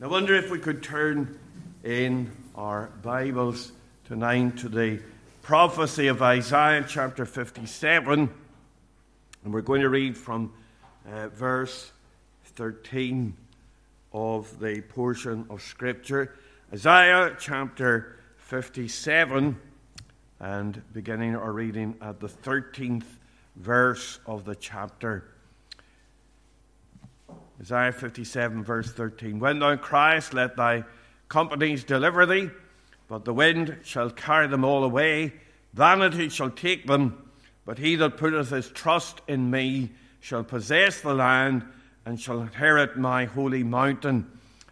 I wonder if we could turn in our Bibles tonight to the prophecy of Isaiah chapter 57. And we're going to read from uh, verse 13 of the portion of Scripture. Isaiah chapter 57, and beginning our reading at the 13th verse of the chapter. Isaiah 57, verse 13. When thou criest, let thy companies deliver thee, but the wind shall carry them all away. Vanity shall take them, but he that putteth his trust in me shall possess the land and shall inherit my holy mountain,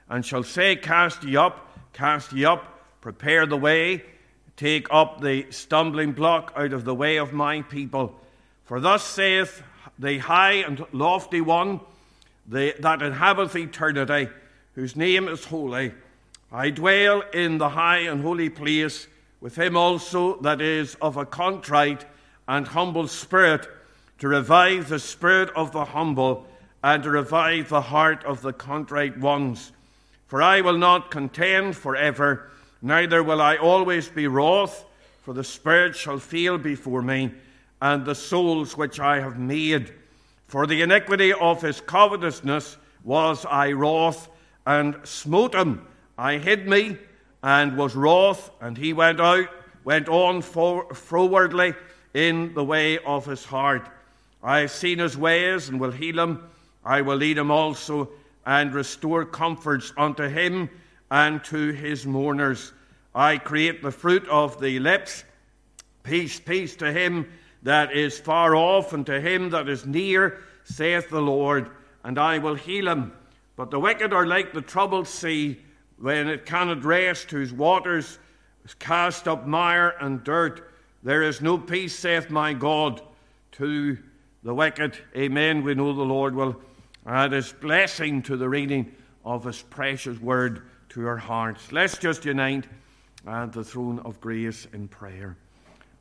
and shall say, Cast ye up, cast ye up, prepare the way, take up the stumbling block out of the way of my people. For thus saith the high and lofty one, the, that inhabiteth eternity, whose name is holy. I dwell in the high and holy place with him also that is of a contrite and humble spirit, to revive the spirit of the humble and to revive the heart of the contrite ones. For I will not contend forever, neither will I always be wroth, for the spirit shall fail before me, and the souls which I have made. For the iniquity of his covetousness was I wroth, and smote him. I hid me, and was wroth, and he went out, went on for, frowardly in the way of his heart. I have seen his ways, and will heal him. I will lead him also, and restore comforts unto him and to his mourners. I create the fruit of the lips. Peace, peace to him that is far off, and to him that is near, saith the Lord, and I will heal him. But the wicked are like the troubled sea, when it cannot rest, whose waters cast up mire and dirt. There is no peace, saith my God, to the wicked. Amen. We know the Lord will add his blessing to the reading of his precious word to our hearts. Let's just unite at the throne of grace in prayer.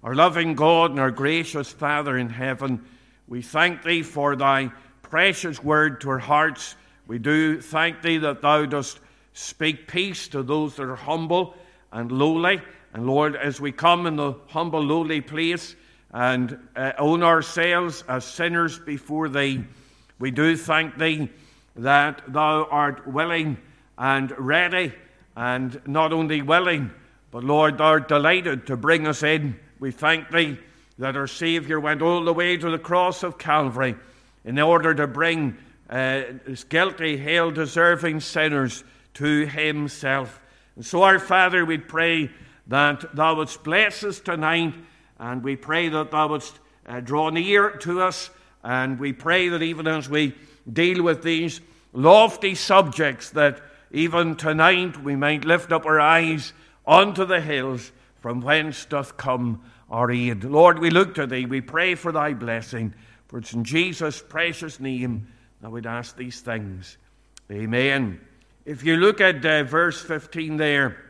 Our loving God and our gracious Father in heaven, we thank thee for thy precious word to our hearts. We do thank thee that thou dost speak peace to those that are humble and lowly. And Lord, as we come in the humble, lowly place and uh, own ourselves as sinners before thee, we do thank thee that thou art willing and ready, and not only willing, but Lord, thou art delighted to bring us in we thank thee that our Savior went all the way to the cross of Calvary in order to bring uh, guilty, hell deserving sinners to himself. And so, our Father, we pray that thou wouldst bless us tonight, and we pray that thou wouldst uh, draw near to us, and we pray that even as we deal with these lofty subjects, that even tonight we might lift up our eyes unto the hills from whence doth come our aid. Lord, we look to thee. We pray for thy blessing. For it's in Jesus' precious name that we'd ask these things. Amen. If you look at uh, verse 15 there,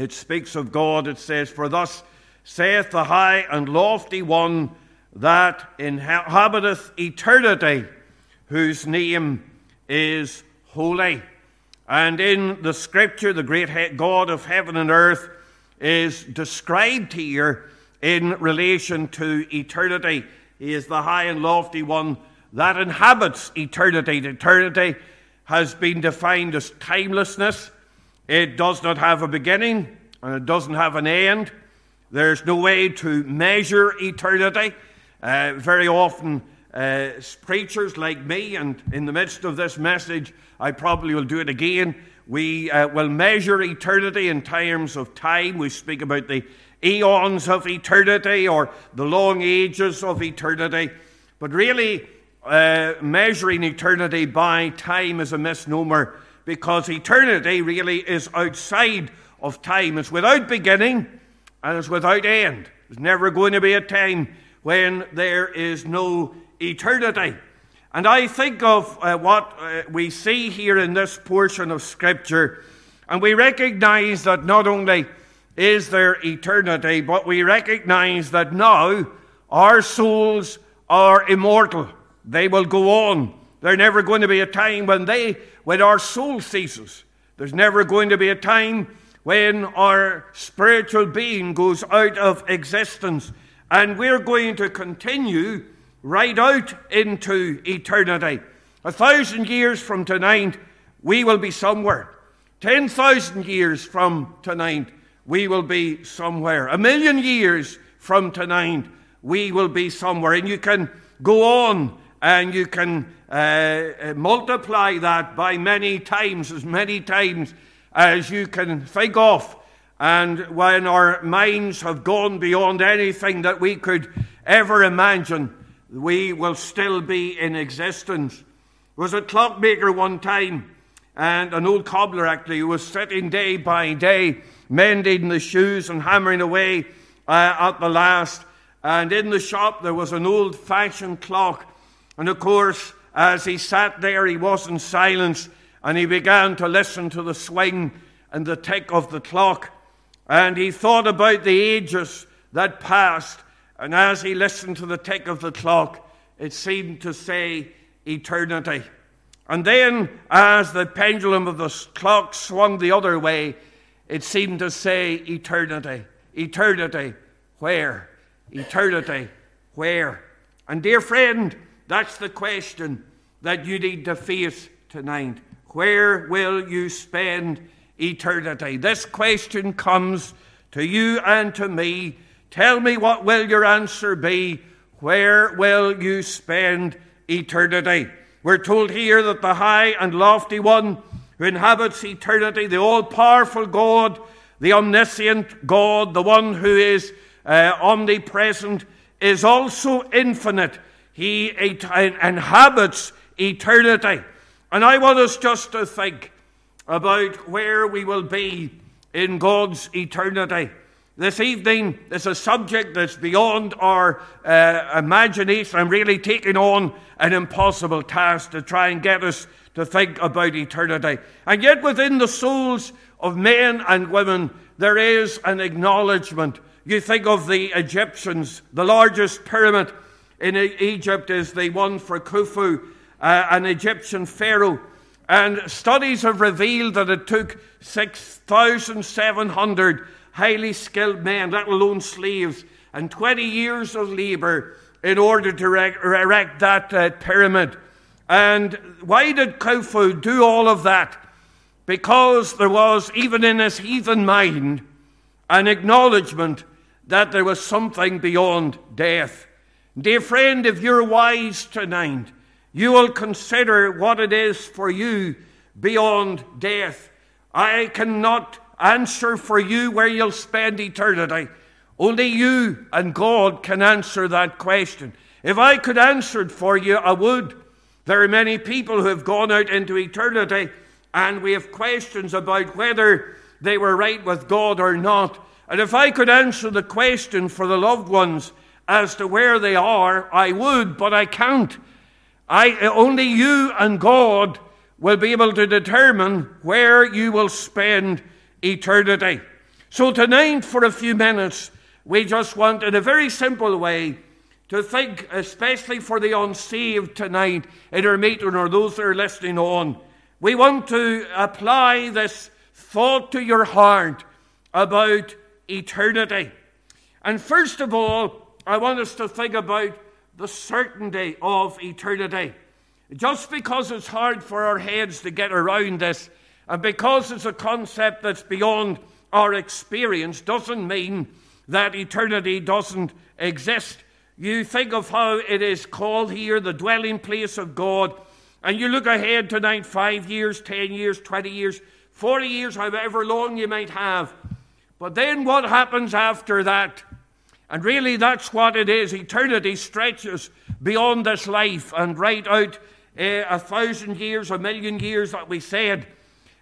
it speaks of God. It says, For thus saith the high and lofty one that inhabiteth eternity, whose name is holy. And in the scripture, the great God of heaven and earth is described here in relation to eternity. He is the high and lofty one that inhabits eternity. Eternity has been defined as timelessness. It does not have a beginning and it doesn't have an end. There's no way to measure eternity. Uh, very often, uh, preachers like me, and in the midst of this message, I probably will do it again, we uh, will measure eternity in terms of time. We speak about the eons of eternity or the long ages of eternity. But really, uh, measuring eternity by time is a misnomer because eternity really is outside of time. It's without beginning and it's without end. There's never going to be a time when there is no eternity. And I think of uh, what uh, we see here in this portion of Scripture, and we recognize that not only is there eternity, but we recognize that now our souls are immortal. They will go on. There's never going to be a time when they, when our soul ceases. There's never going to be a time when our spiritual being goes out of existence. And we're going to continue right out into eternity. A thousand years from tonight, we will be somewhere. Ten thousand years from tonight, we will be somewhere. A million years from tonight, we will be somewhere. And you can go on and you can uh, uh, multiply that by many times, as many times as you can think of. And when our minds have gone beyond anything that we could ever imagine, we will still be in existence. There was a clockmaker one time, and an old cobbler actually, who was sitting day by day, mending the shoes and hammering away uh, at the last. And in the shop there was an old fashioned clock. And of course, as he sat there, he was in silence and he began to listen to the swing and the tick of the clock. And he thought about the ages that passed. And as he listened to the tick of the clock, it seemed to say eternity. And then, as the pendulum of the clock swung the other way, it seemed to say eternity. Eternity, where? Eternity, where? And, dear friend, that's the question that you need to face tonight. Where will you spend eternity? This question comes to you and to me. Tell me what will your answer be? Where will you spend eternity? We're told here that the high and lofty one who inhabits eternity, the all powerful God, the omniscient God, the one who is uh, omnipresent, is also infinite. He inhabits eternity. And I want us just to think about where we will be in God's eternity. This evening is a subject that's beyond our uh, imagination. I'm really taking on an impossible task to try and get us to think about eternity. And yet, within the souls of men and women, there is an acknowledgement. You think of the Egyptians, the largest pyramid in Egypt is the one for Khufu, uh, an Egyptian pharaoh. And studies have revealed that it took 6,700 highly skilled men, let alone slaves, and 20 years of labor in order to erect that uh, pyramid. And why did Khufu do all of that? Because there was, even in his heathen mind, an acknowledgement that there was something beyond death. Dear friend, if you're wise tonight, you will consider what it is for you beyond death. I cannot answer for you where you'll spend eternity. Only you and God can answer that question. If I could answer it for you, I would. There are many people who have gone out into eternity, and we have questions about whether they were right with God or not. And if I could answer the question for the loved ones as to where they are, I would, but I can't. I, only you and God will be able to determine where you will spend eternity. So, tonight, for a few minutes, we just want, in a very simple way, to think, especially for the unsaved tonight in our meeting or those that are listening on. We want to apply this thought to your heart about eternity. And first of all, I want us to think about the certainty of eternity. Just because it's hard for our heads to get around this, and because it's a concept that's beyond our experience, doesn't mean that eternity doesn't exist. You think of how it is called here the dwelling place of God, and you look ahead tonight five years, ten years, twenty years, forty years, however long you might have. But then what happens after that? And really, that's what it is. Eternity stretches beyond this life and right out uh, a thousand years, a million years that we said.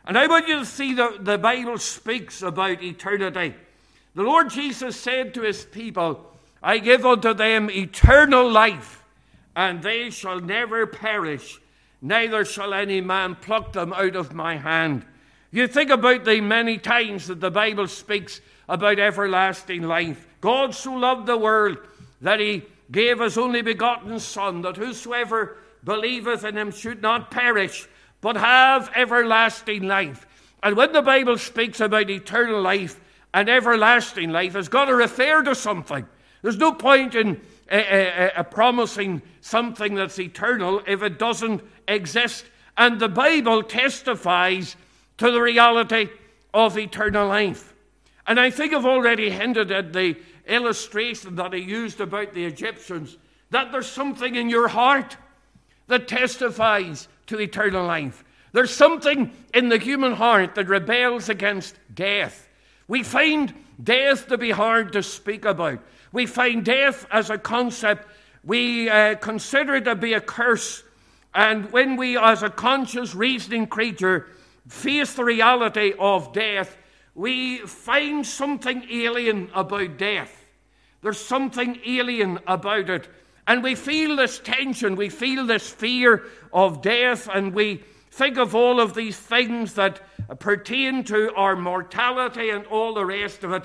And I want you to see that the Bible speaks about eternity. The Lord Jesus said to his people, I give unto them eternal life, and they shall never perish, neither shall any man pluck them out of my hand. You think about the many times that the Bible speaks about everlasting life. God so loved the world that he gave his only begotten Son, that whosoever believeth in him should not perish, but have everlasting life. And when the Bible speaks about eternal life and everlasting life, it's got to refer to something. There's no point in uh, uh, uh, promising something that's eternal if it doesn't exist. And the Bible testifies to the reality of eternal life. And I think I've already hinted at the illustration that I used about the Egyptians that there's something in your heart that testifies to eternal life. There's something in the human heart that rebels against death. We find death to be hard to speak about. We find death as a concept, we uh, consider it to be a curse. And when we, as a conscious, reasoning creature, face the reality of death, we find something alien about death. There's something alien about it. And we feel this tension, we feel this fear of death, and we think of all of these things that pertain to our mortality and all the rest of it.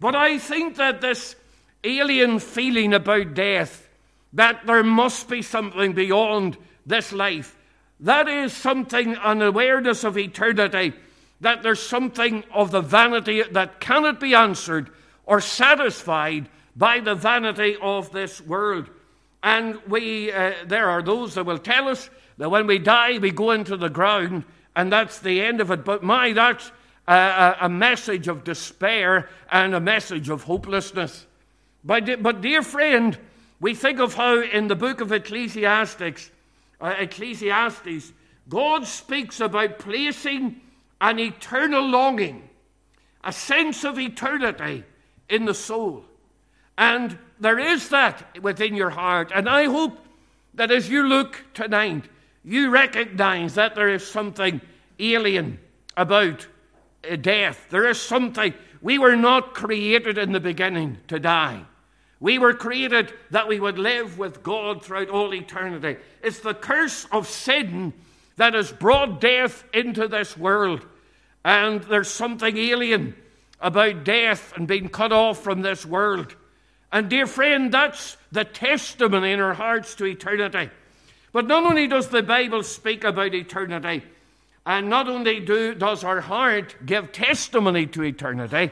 But I think that this alien feeling about death, that there must be something beyond this life, that is something, an awareness of eternity, that there's something of the vanity that cannot be answered or satisfied by the vanity of this world. And we, uh, there are those that will tell us that when we die, we go into the ground, and that's the end of it. But my, that's a, a message of despair and a message of hopelessness. But, but, dear friend, we think of how in the book of Ecclesiastes, uh, Ecclesiastes, God speaks about placing an eternal longing, a sense of eternity in the soul. And there is that within your heart. And I hope that as you look tonight, you recognize that there is something alien about uh, death. There is something. We were not created in the beginning to die. We were created that we would live with God throughout all eternity. It's the curse of sin that has brought death into this world. And there's something alien about death and being cut off from this world. And, dear friend, that's the testimony in our hearts to eternity. But not only does the Bible speak about eternity, and not only do, does our heart give testimony to eternity,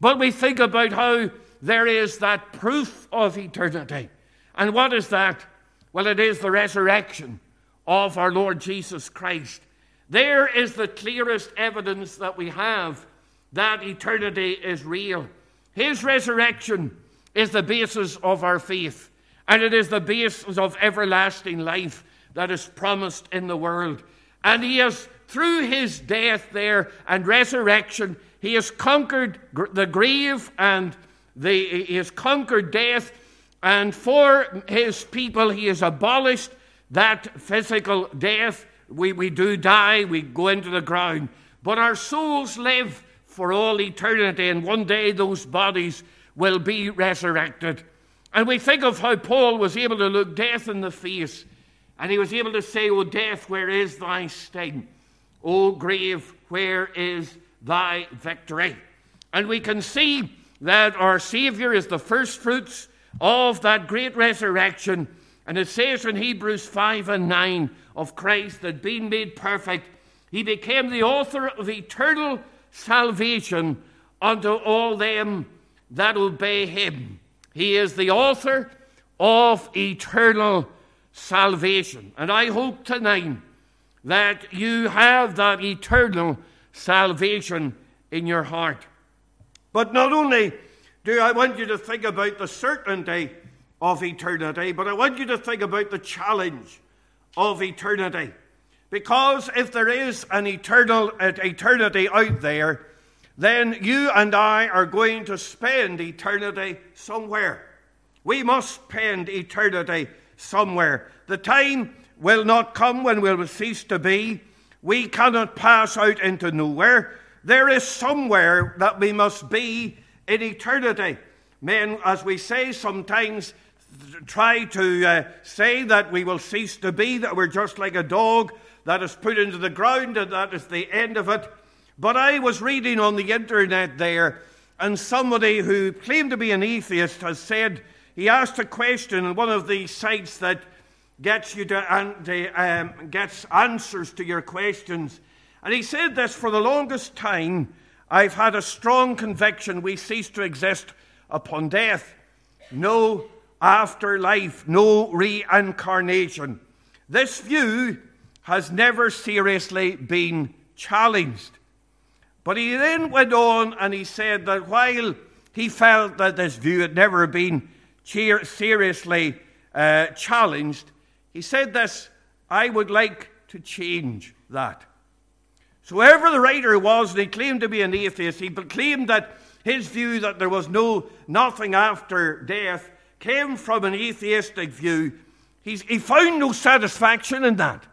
but we think about how there is that proof of eternity. And what is that? Well, it is the resurrection of our Lord Jesus Christ. There is the clearest evidence that we have that eternity is real. His resurrection is the basis of our faith, and it is the basis of everlasting life that is promised in the world. And He has, through His death there and resurrection, He has conquered the grave and the, He has conquered death, and for His people, He has abolished that physical death. We, we do die, we go into the ground, but our souls live for all eternity, and one day those bodies will be resurrected. And we think of how Paul was able to look death in the face, and he was able to say, O death, where is thy sting? O grave, where is thy victory? And we can see that our Savior is the first fruits of that great resurrection. And it says in Hebrews 5 and 9 of Christ that being made perfect, he became the author of eternal salvation unto all them that obey him. He is the author of eternal salvation. And I hope tonight that you have that eternal salvation in your heart. But not only do I want you to think about the certainty of eternity, but I want you to think about the challenge of eternity. Because if there is an eternal eternity out there, then you and I are going to spend eternity somewhere. We must spend eternity somewhere. The time will not come when we will cease to be. We cannot pass out into nowhere. There is somewhere that we must be in eternity. Men, as we say sometimes, try to uh, say that we will cease to be, that we're just like a dog that is put into the ground and that is the end of it. But I was reading on the internet there, and somebody who claimed to be an atheist has said he asked a question on one of these sites that gets you to um, gets answers to your questions, And he said this for the longest time, I've had a strong conviction we cease to exist upon death. No afterlife, no reincarnation. This view has never seriously been challenged. But he then went on and he said that while he felt that this view had never been seriously uh, challenged, he said this I would like to change that. So, whoever the writer was, and he claimed to be an atheist, he claimed that his view that there was no nothing after death came from an atheistic view. He's, he found no satisfaction in that.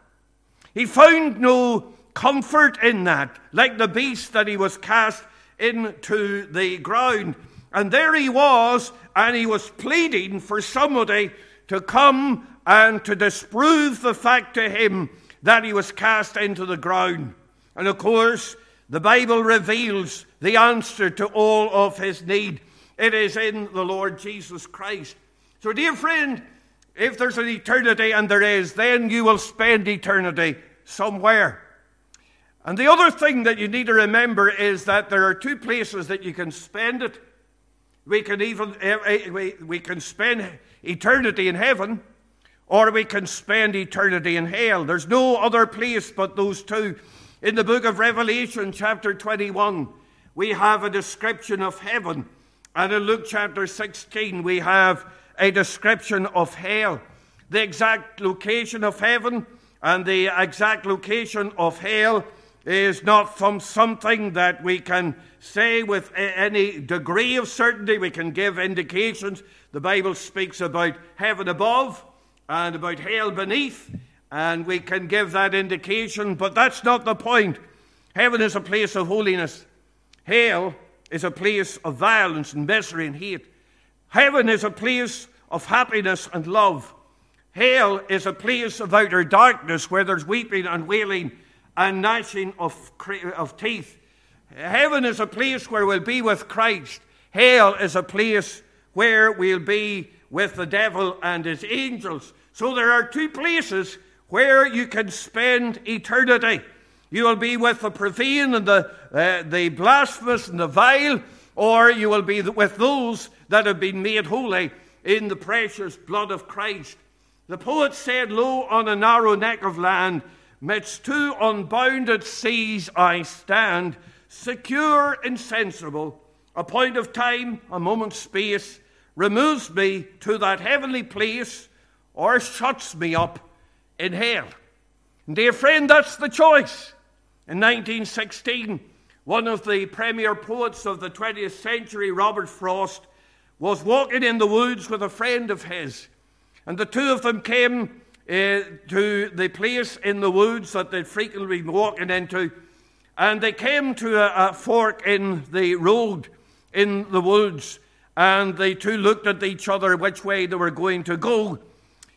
He found no comfort in that, like the beast that he was cast into the ground. And there he was, and he was pleading for somebody to come and to disprove the fact to him that he was cast into the ground. And of course, the Bible reveals the answer to all of his need. It is in the Lord Jesus Christ. So, dear friend, if there's an eternity, and there is, then you will spend eternity somewhere. And the other thing that you need to remember is that there are two places that you can spend it. We can even eh, eh, we can spend eternity in heaven, or we can spend eternity in hell. There's no other place but those two. In the book of Revelation, chapter 21, we have a description of heaven. And in Luke chapter 16, we have a description of hell. The exact location of heaven and the exact location of hell is not from something that we can say with any degree of certainty. We can give indications. The Bible speaks about heaven above and about hell beneath and we can give that indication, but that's not the point. Heaven is a place of holiness, hell is a place of violence and misery and hate. Heaven is a place of happiness and love. Hell is a place of outer darkness where there's weeping and wailing and gnashing of, of teeth. Heaven is a place where we'll be with Christ. Hell is a place where we'll be with the devil and his angels. So there are two places where you can spend eternity. You will be with the profane and the, uh, the blasphemous and the vile, or you will be with those that have been made holy in the precious blood of Christ. The poet said, Lo, on a narrow neck of land, midst two unbounded seas I stand, secure, insensible. A point of time, a moment's space, removes me to that heavenly place, or shuts me up in hell. And dear friend, that's the choice. In 1916, one of the premier poets of the 20th century, Robert Frost, was walking in the woods with a friend of his. And the two of them came uh, to the place in the woods that they'd frequently been walking into. And they came to a, a fork in the road in the woods. And the two looked at each other which way they were going to go.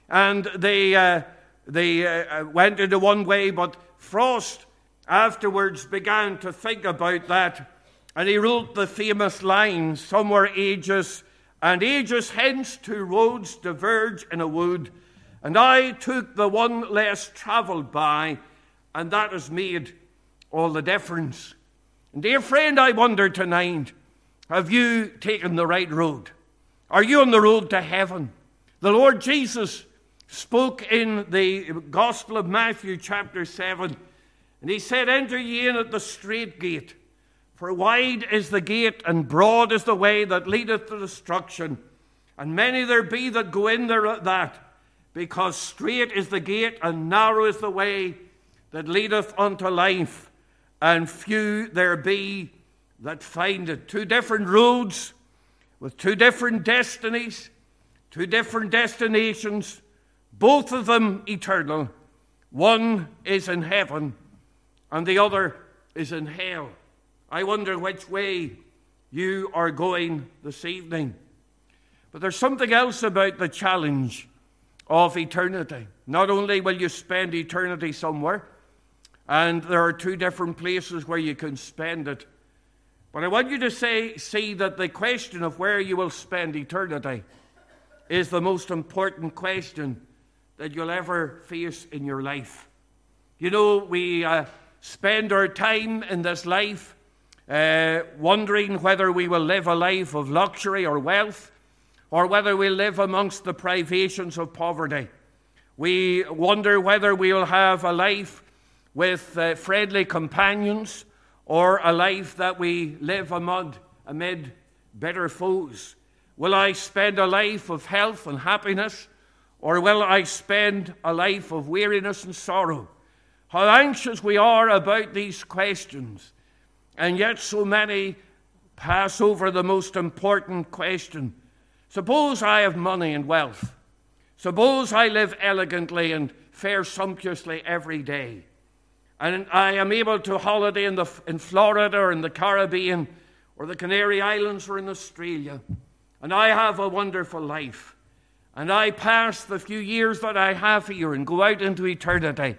And they. Uh, they uh, uh, went into one way, but Frost afterwards began to think about that, and he wrote the famous line Somewhere ages and ages hence two roads diverge in a wood, and I took the one less travelled by, and that has made all the difference. And dear friend, I wonder tonight have you taken the right road? Are you on the road to heaven? The Lord Jesus spoke in the Gospel of Matthew, chapter 7, and he said, Enter ye in at the strait gate, for wide is the gate, and broad is the way that leadeth to destruction, and many there be that go in there at that, because strait is the gate, and narrow is the way that leadeth unto life, and few there be that find it. Two different roads with two different destinies, two different destinations both of them eternal. One is in heaven, and the other is in hell. I wonder which way you are going this evening. But there's something else about the challenge of eternity. Not only will you spend eternity somewhere, and there are two different places where you can spend it, but I want you to say, see that the question of where you will spend eternity is the most important question that you'll ever face in your life. You know, we uh, spend our time in this life uh, wondering whether we will live a life of luxury or wealth, or whether we'll live amongst the privations of poverty. We wonder whether we'll have a life with uh, friendly companions or a life that we live amid, amid bitter foes. Will I spend a life of health and happiness, or will I spend a life of weariness and sorrow? How anxious we are about these questions, and yet so many pass over the most important question. Suppose I have money and wealth. Suppose I live elegantly and fare sumptuously every day, and I am able to holiday in, the, in Florida or in the Caribbean or the Canary Islands or in Australia and I have a wonderful life. And I pass the few years that I have here and go out into eternity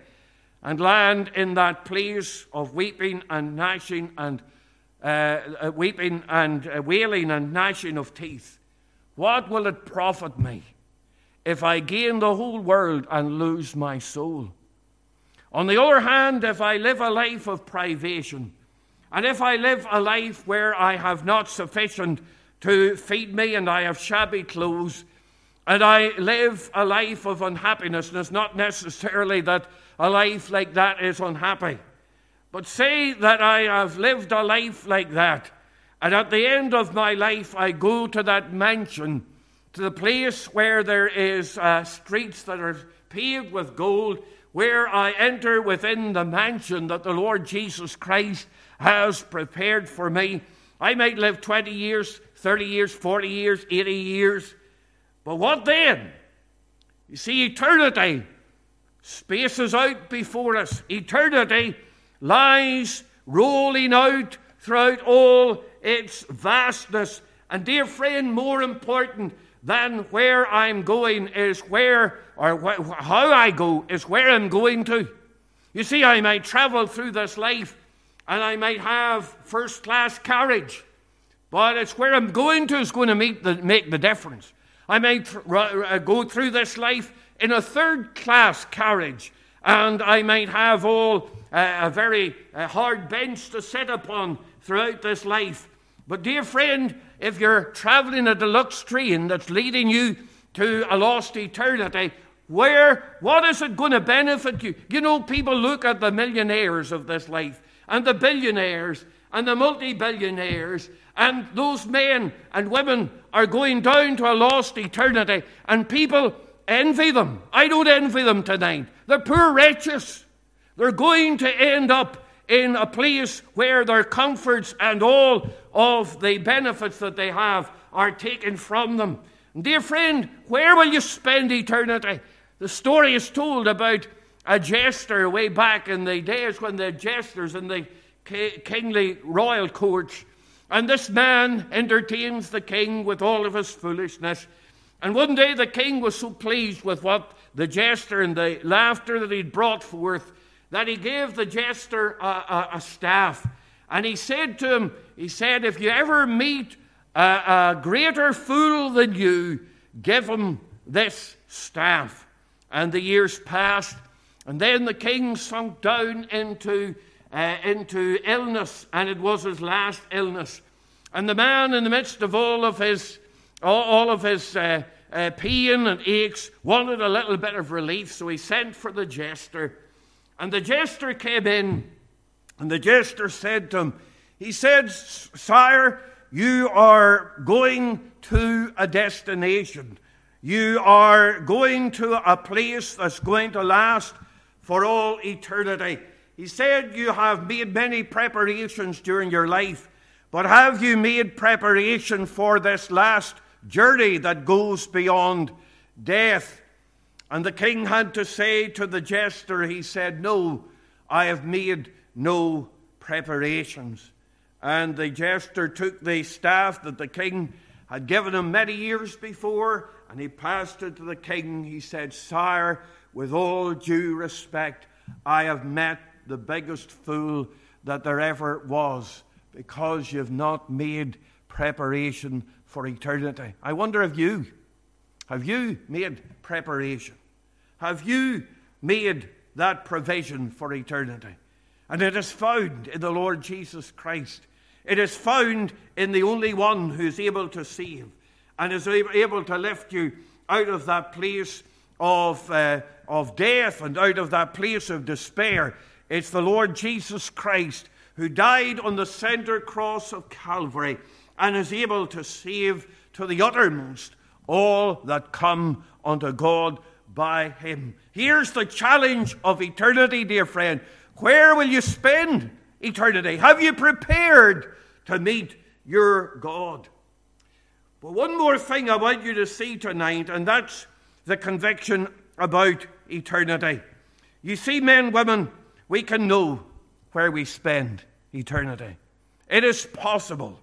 and land in that place of weeping and gnashing and uh, uh, weeping and uh, wailing and gnashing of teeth. What will it profit me if I gain the whole world and lose my soul? On the other hand, if I live a life of privation, and if I live a life where I have not sufficient to feed me, and I have shabby clothes, and I live a life of unhappiness. And it's not necessarily that a life like that is unhappy. But say that I have lived a life like that, and at the end of my life I go to that mansion, to the place where there is uh, streets that are paved with gold, where I enter within the mansion that the Lord Jesus Christ has prepared for me. I might live 20 years, 30 years, 40 years, 80 years. But what then? You see, eternity spaces out before us. Eternity lies rolling out throughout all its vastness. And, dear friend, more important than where I'm going is where, or wh- how I go, is where I'm going to. You see, I might travel through this life and I might have first class carriage. But it's where I'm going to is going to make the, make the difference. I may th- uh, go through this life in a third class carriage, and I might have all uh, a very uh, hard bench to sit upon throughout this life. But, dear friend, if you're traveling a deluxe train that's leading you to a lost eternity, where, what is it going to benefit you? You know, people look at the millionaires of this life and the billionaires and the multi billionaires, and those men and women are going down to a lost eternity, and people envy them. I don't envy them tonight. They're poor wretches. They're going to end up in a place where their comforts and all of the benefits that they have are taken from them. dear friend, where will you spend eternity? The story is told about a jester way back in the days when the jesters in the kingly royal courts. And this man entertains the king with all of his foolishness. And one day the king was so pleased with what the jester and the laughter that he'd brought forth that he gave the jester a, a, a staff. And he said to him, he said, if you ever meet a, a greater fool than you, give him this staff. And the years passed, and then the king sunk down into uh, into illness, and it was his last illness. And the man, in the midst of all of his, all, of his uh, uh, pain and aches, wanted a little bit of relief, so he sent for the jester. And the jester came in, and the jester said to him, He said, Sire, you are going to a destination. You are going to a place that's going to last for all eternity. He said, You have made many preparations during your life, but have you made preparation for this last journey that goes beyond death? And the king had to say to the jester, He said, No, I have made no preparations. And the jester took the staff that the king had given him many years before, and he passed it to the king. He said, Sire, with all due respect, I have met the biggest fool that there ever was because you've not made preparation for eternity. I wonder if you have you made preparation? Have you made that provision for eternity? And it is found in the Lord Jesus Christ. It is found in the only one who is able to save and is able to lift you out of that place of, uh, of death and out of that place of despair. It's the Lord Jesus Christ who died on the center cross of Calvary and is able to save to the uttermost all that come unto God by him. Here's the challenge of eternity, dear friend. Where will you spend eternity? Have you prepared to meet your God? But one more thing I want you to see tonight, and that's the conviction about eternity. You see, men, women, we can know where we spend eternity. It is possible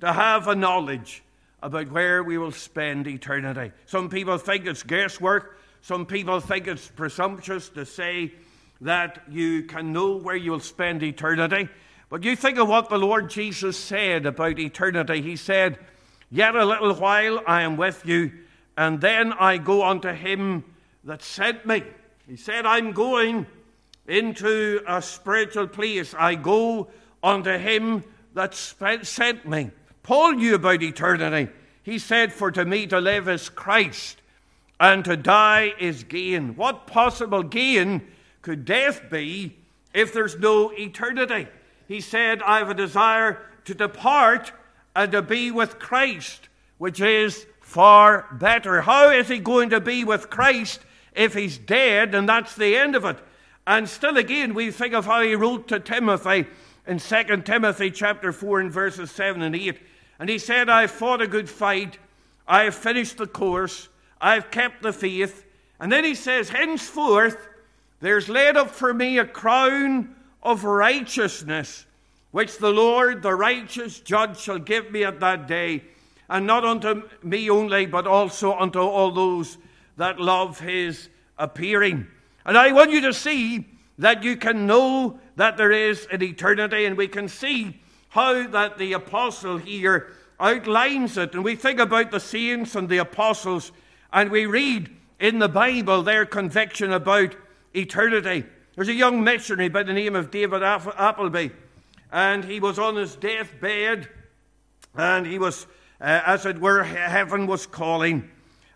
to have a knowledge about where we will spend eternity. Some people think it's guesswork. Some people think it's presumptuous to say that you can know where you'll spend eternity. But you think of what the Lord Jesus said about eternity. He said, Yet a little while I am with you, and then I go unto him that sent me. He said, I'm going into a spiritual place. I go unto him that sent me. Paul knew about eternity. He said, For to me to live is Christ, and to die is gain. What possible gain could death be if there's no eternity? He said, I have a desire to depart and to be with Christ, which is far better. How is he going to be with Christ if he's dead and that's the end of it? And still again, we think of how he wrote to Timothy in 2 Timothy chapter 4 and verses 7 and 8. And he said, I fought a good fight, I have finished the course, I have kept the faith. And then he says, Henceforth there's laid up for me a crown of righteousness, which the Lord, the righteous judge, shall give me at that day, and not unto me only, but also unto all those that love his appearing. And I want you to see that you can know that there is an eternity, and we can see how that the apostle here outlines it. And we think about the saints and the apostles, and we read in the Bible their conviction about eternity. There's a young missionary by the name of David Appleby, and he was on his deathbed, and he was, uh, as it were, heaven was calling.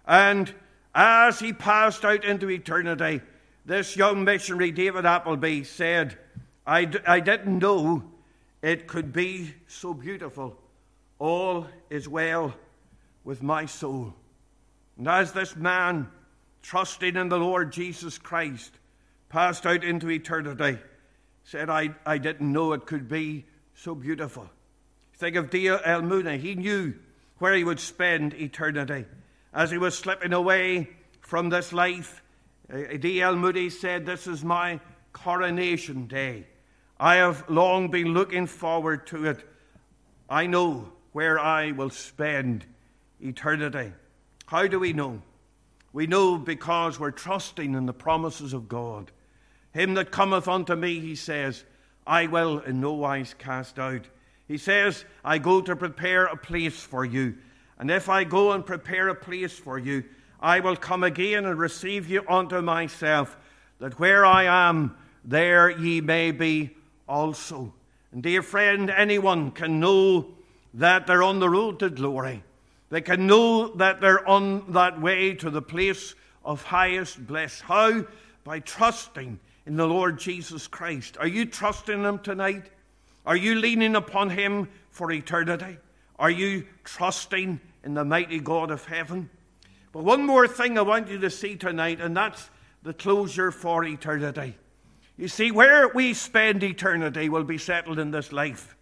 And as he passed out into eternity, this young missionary, David Appleby, said, I d- I didn't know it could be so beautiful. All is well with my soul. And as this man, trusting in the Lord Jesus Christ, passed out into eternity, said, I, I didn't know it could be so beautiful. Think of D.L. Moody. He knew where he would spend eternity. As he was slipping away from this life, uh, D.L. Moody said, This is my coronation day. I have long been looking forward to it. I know where I will spend eternity. How do we know? We know because we're trusting in the promises of God. Him that cometh unto me, he says, I will in no wise cast out. He says, I go to prepare a place for you. And if I go and prepare a place for you, I will come again and receive you unto myself, that where I am, there ye may be also. And dear friend, anyone can know that they're on the road to glory. They can know that they're on that way to the place of highest bliss. How? By trusting in the Lord Jesus Christ. Are you trusting Him tonight? Are you leaning upon Him for eternity? Are you trusting in the mighty God of heaven? But one more thing I want you to see tonight, and that's the closure for eternity. You see, where we spend eternity will be settled in this life.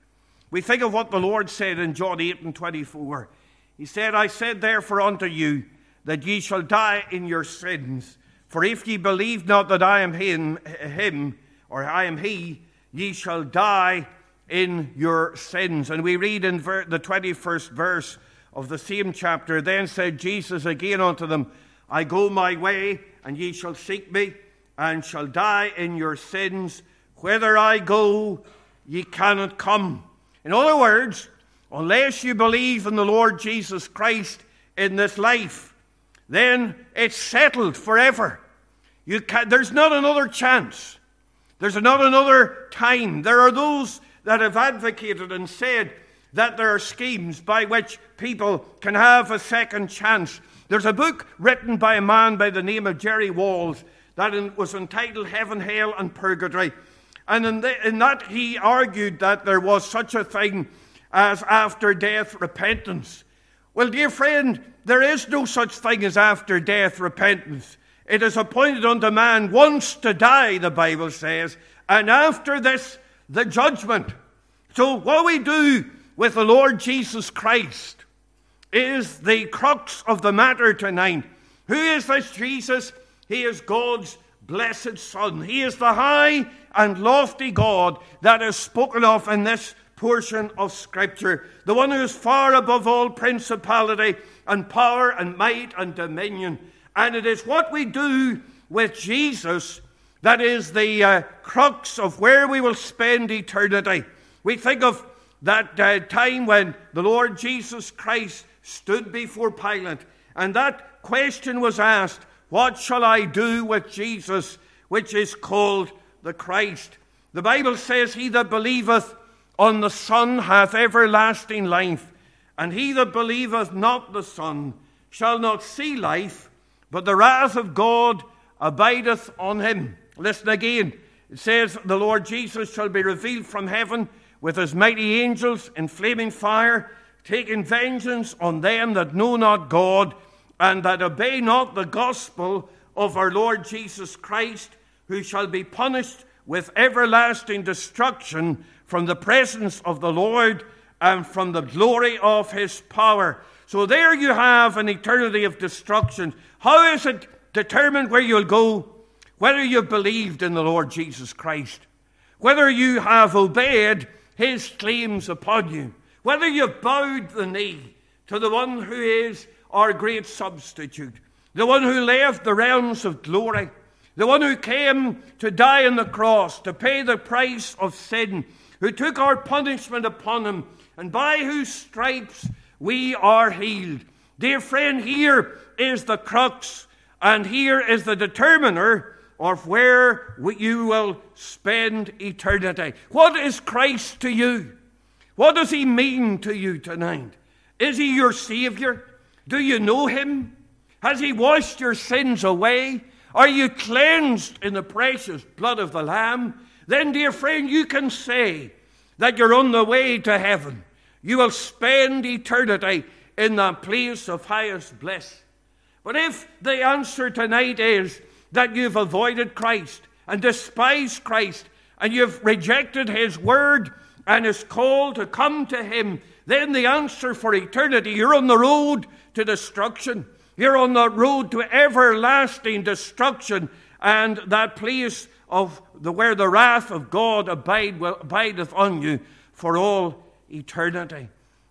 We think of what the Lord said in John 8 and 24. He said, I said therefore unto you that ye shall die in your sins. For if ye believe not that I am him, him, or I am he, ye shall die in your sins. And we read in the 21st verse of the same chapter, Then said Jesus again unto them, I go my way, and ye shall seek me, and shall die in your sins. Whither I go, ye cannot come. In other words, unless you believe in the Lord Jesus Christ in this life, then it's settled forever. There's not another chance. There's not another time. There are those that have advocated and said that there are schemes by which people can have a second chance. There's a book written by a man by the name of Jerry Walls that was entitled Heaven, Hell, and Purgatory. And in, the, in that, he argued that there was such a thing as after death repentance. Well, dear friend, there is no such thing as after death repentance. It is appointed unto man once to die, the Bible says, and after this, the judgment. So, what we do with the Lord Jesus Christ is the crux of the matter tonight. Who is this Jesus? He is God's blessed Son. He is the high and lofty God that is spoken of in this portion of Scripture, the one who is far above all principality and power and might and dominion. And it is what we do with Jesus that is the uh, crux of where we will spend eternity. We think of that uh, time when the Lord Jesus Christ stood before Pilate, and that question was asked What shall I do with Jesus, which is called the Christ? The Bible says, He that believeth on the Son hath everlasting life, and he that believeth not the Son shall not see life but the wrath of God abideth on him. Listen again. It says, The Lord Jesus shall be revealed from heaven with his mighty angels in flaming fire, taking vengeance on them that know not God and that obey not the gospel of our Lord Jesus Christ, who shall be punished with everlasting destruction from the presence of the Lord and from the glory of his power. So there you have an eternity of destruction. How is it determined where you'll go? Whether you've believed in the Lord Jesus Christ, whether you have obeyed his claims upon you, whether you've bowed the knee to the one who is our great substitute, the one who left the realms of glory, the one who came to die on the cross to pay the price of sin, who took our punishment upon him, and by whose stripes we are healed. Dear friend, here is the crux, and here is the determiner of where you will spend eternity. What is Christ to you? What does he mean to you tonight? Is he your Savior? Do you know him? Has he washed your sins away? Are you cleansed in the precious blood of the Lamb? Then, dear friend, you can say that you're on the way to heaven. You will spend eternity in the place of highest bliss. But if the answer tonight is that you've avoided Christ and despised Christ and you've rejected His word and His call to come to Him, then the answer for eternity, you're on the road to destruction. You're on the road to everlasting destruction and that place of the, where the wrath of God abide, will, abideth on you for all eternity.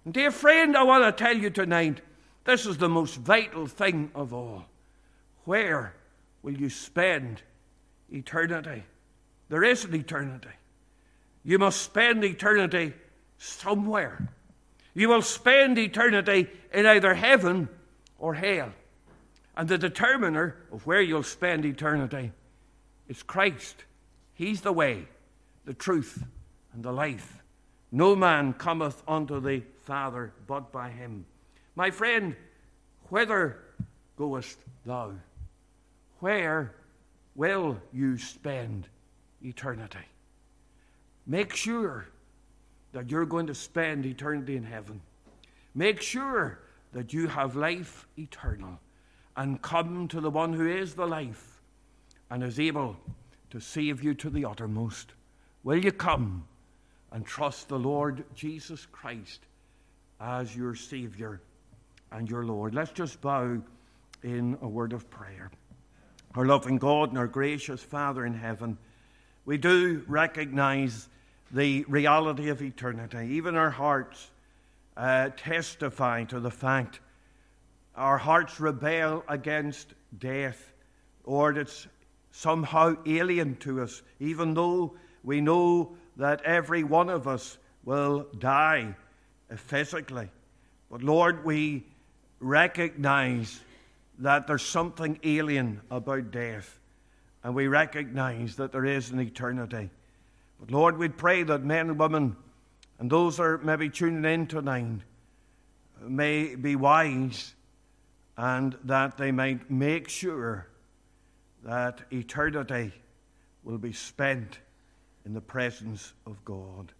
dear friend, I want to tell you tonight this is the most vital thing of all. Where will you spend eternity? There is an eternity. You must spend eternity somewhere. You will spend eternity in either heaven or hell. And the determiner of where you'll spend eternity is Christ. He's the way, the truth, and the life. No man cometh unto the Father but by him. My friend, whither goest thou? Where will you spend eternity? Make sure that you're going to spend eternity in heaven. Make sure that you have life eternal and come to the one who is the life and is able to save you to the uttermost. Will you come and trust the Lord Jesus Christ as your Savior? and your Lord. Let's just bow in a word of prayer. Our loving God and our gracious Father in heaven, we do recognize the reality of eternity. Even our hearts uh, testify to the fact our hearts rebel against death, or it's somehow alien to us, even though we know that every one of us will die physically. But Lord, we recognize that there's something alien about death. and we recognize that there is an eternity. But Lord, we pray that men and women and those that are maybe tuning in tonight may be wise and that they might make sure that eternity will be spent in the presence of God.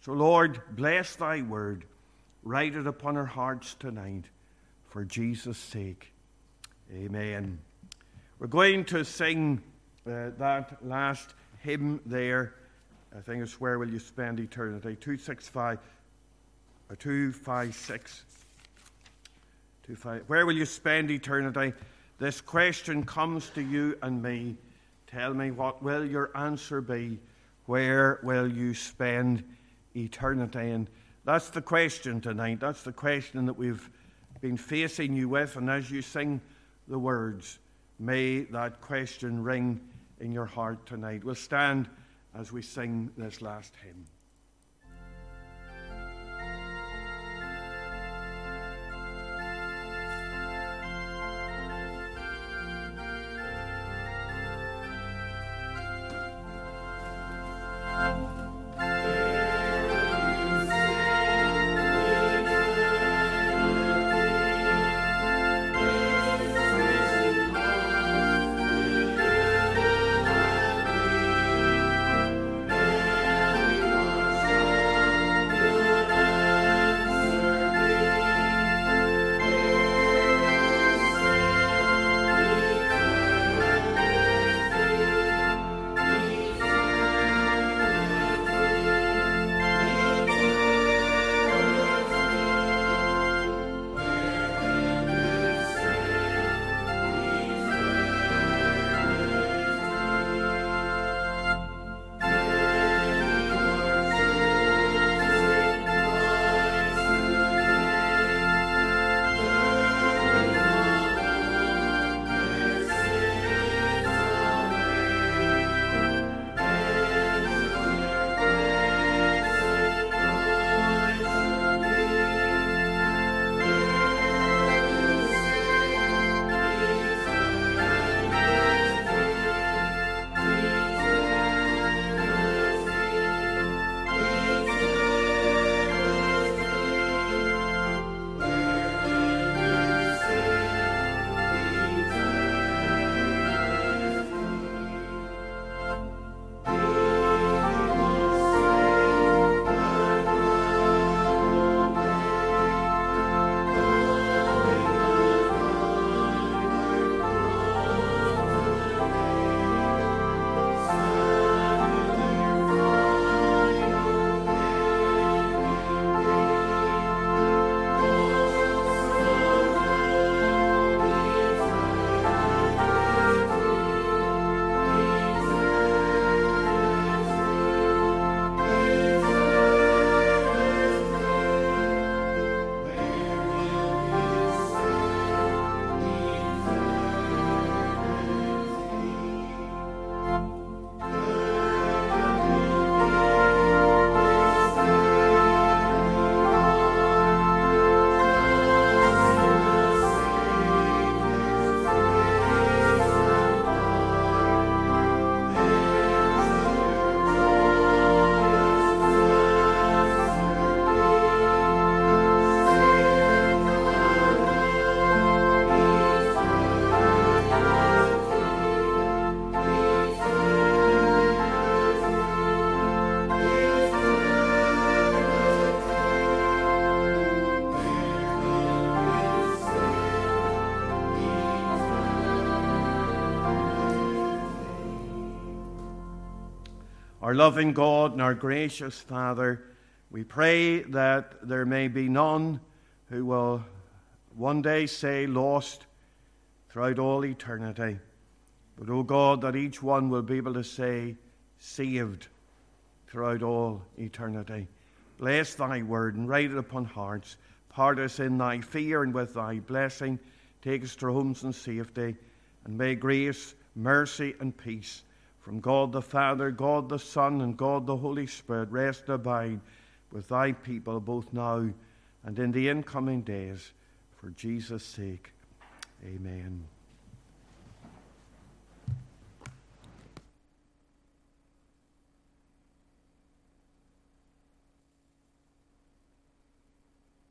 So, Lord, bless thy word. Write it upon our hearts tonight for Jesus' sake. Amen. We're going to sing uh, that last hymn there. I think it's Where Will You Spend Eternity? 265 or 256. Two five, where will you spend eternity? This question comes to you and me. Tell me, what will your answer be? Where will you spend eternity? And that's the question tonight. That's the question that we've been facing you with. And as you sing the words, may that question ring in your heart tonight. We'll stand as we sing this last hymn. Our loving God and our gracious Father, we pray that there may be none who will one day say lost throughout all eternity. But, O oh God, that each one will be able to say saved throughout all eternity. Bless thy word and write it upon hearts. Part us in thy fear and with thy blessing. Take us to homes in safety. And may grace, mercy, and peace from God the Father, God the Son, and God the Holy Spirit rest abide with thy people both now and in the incoming days. For Jesus' sake, amen.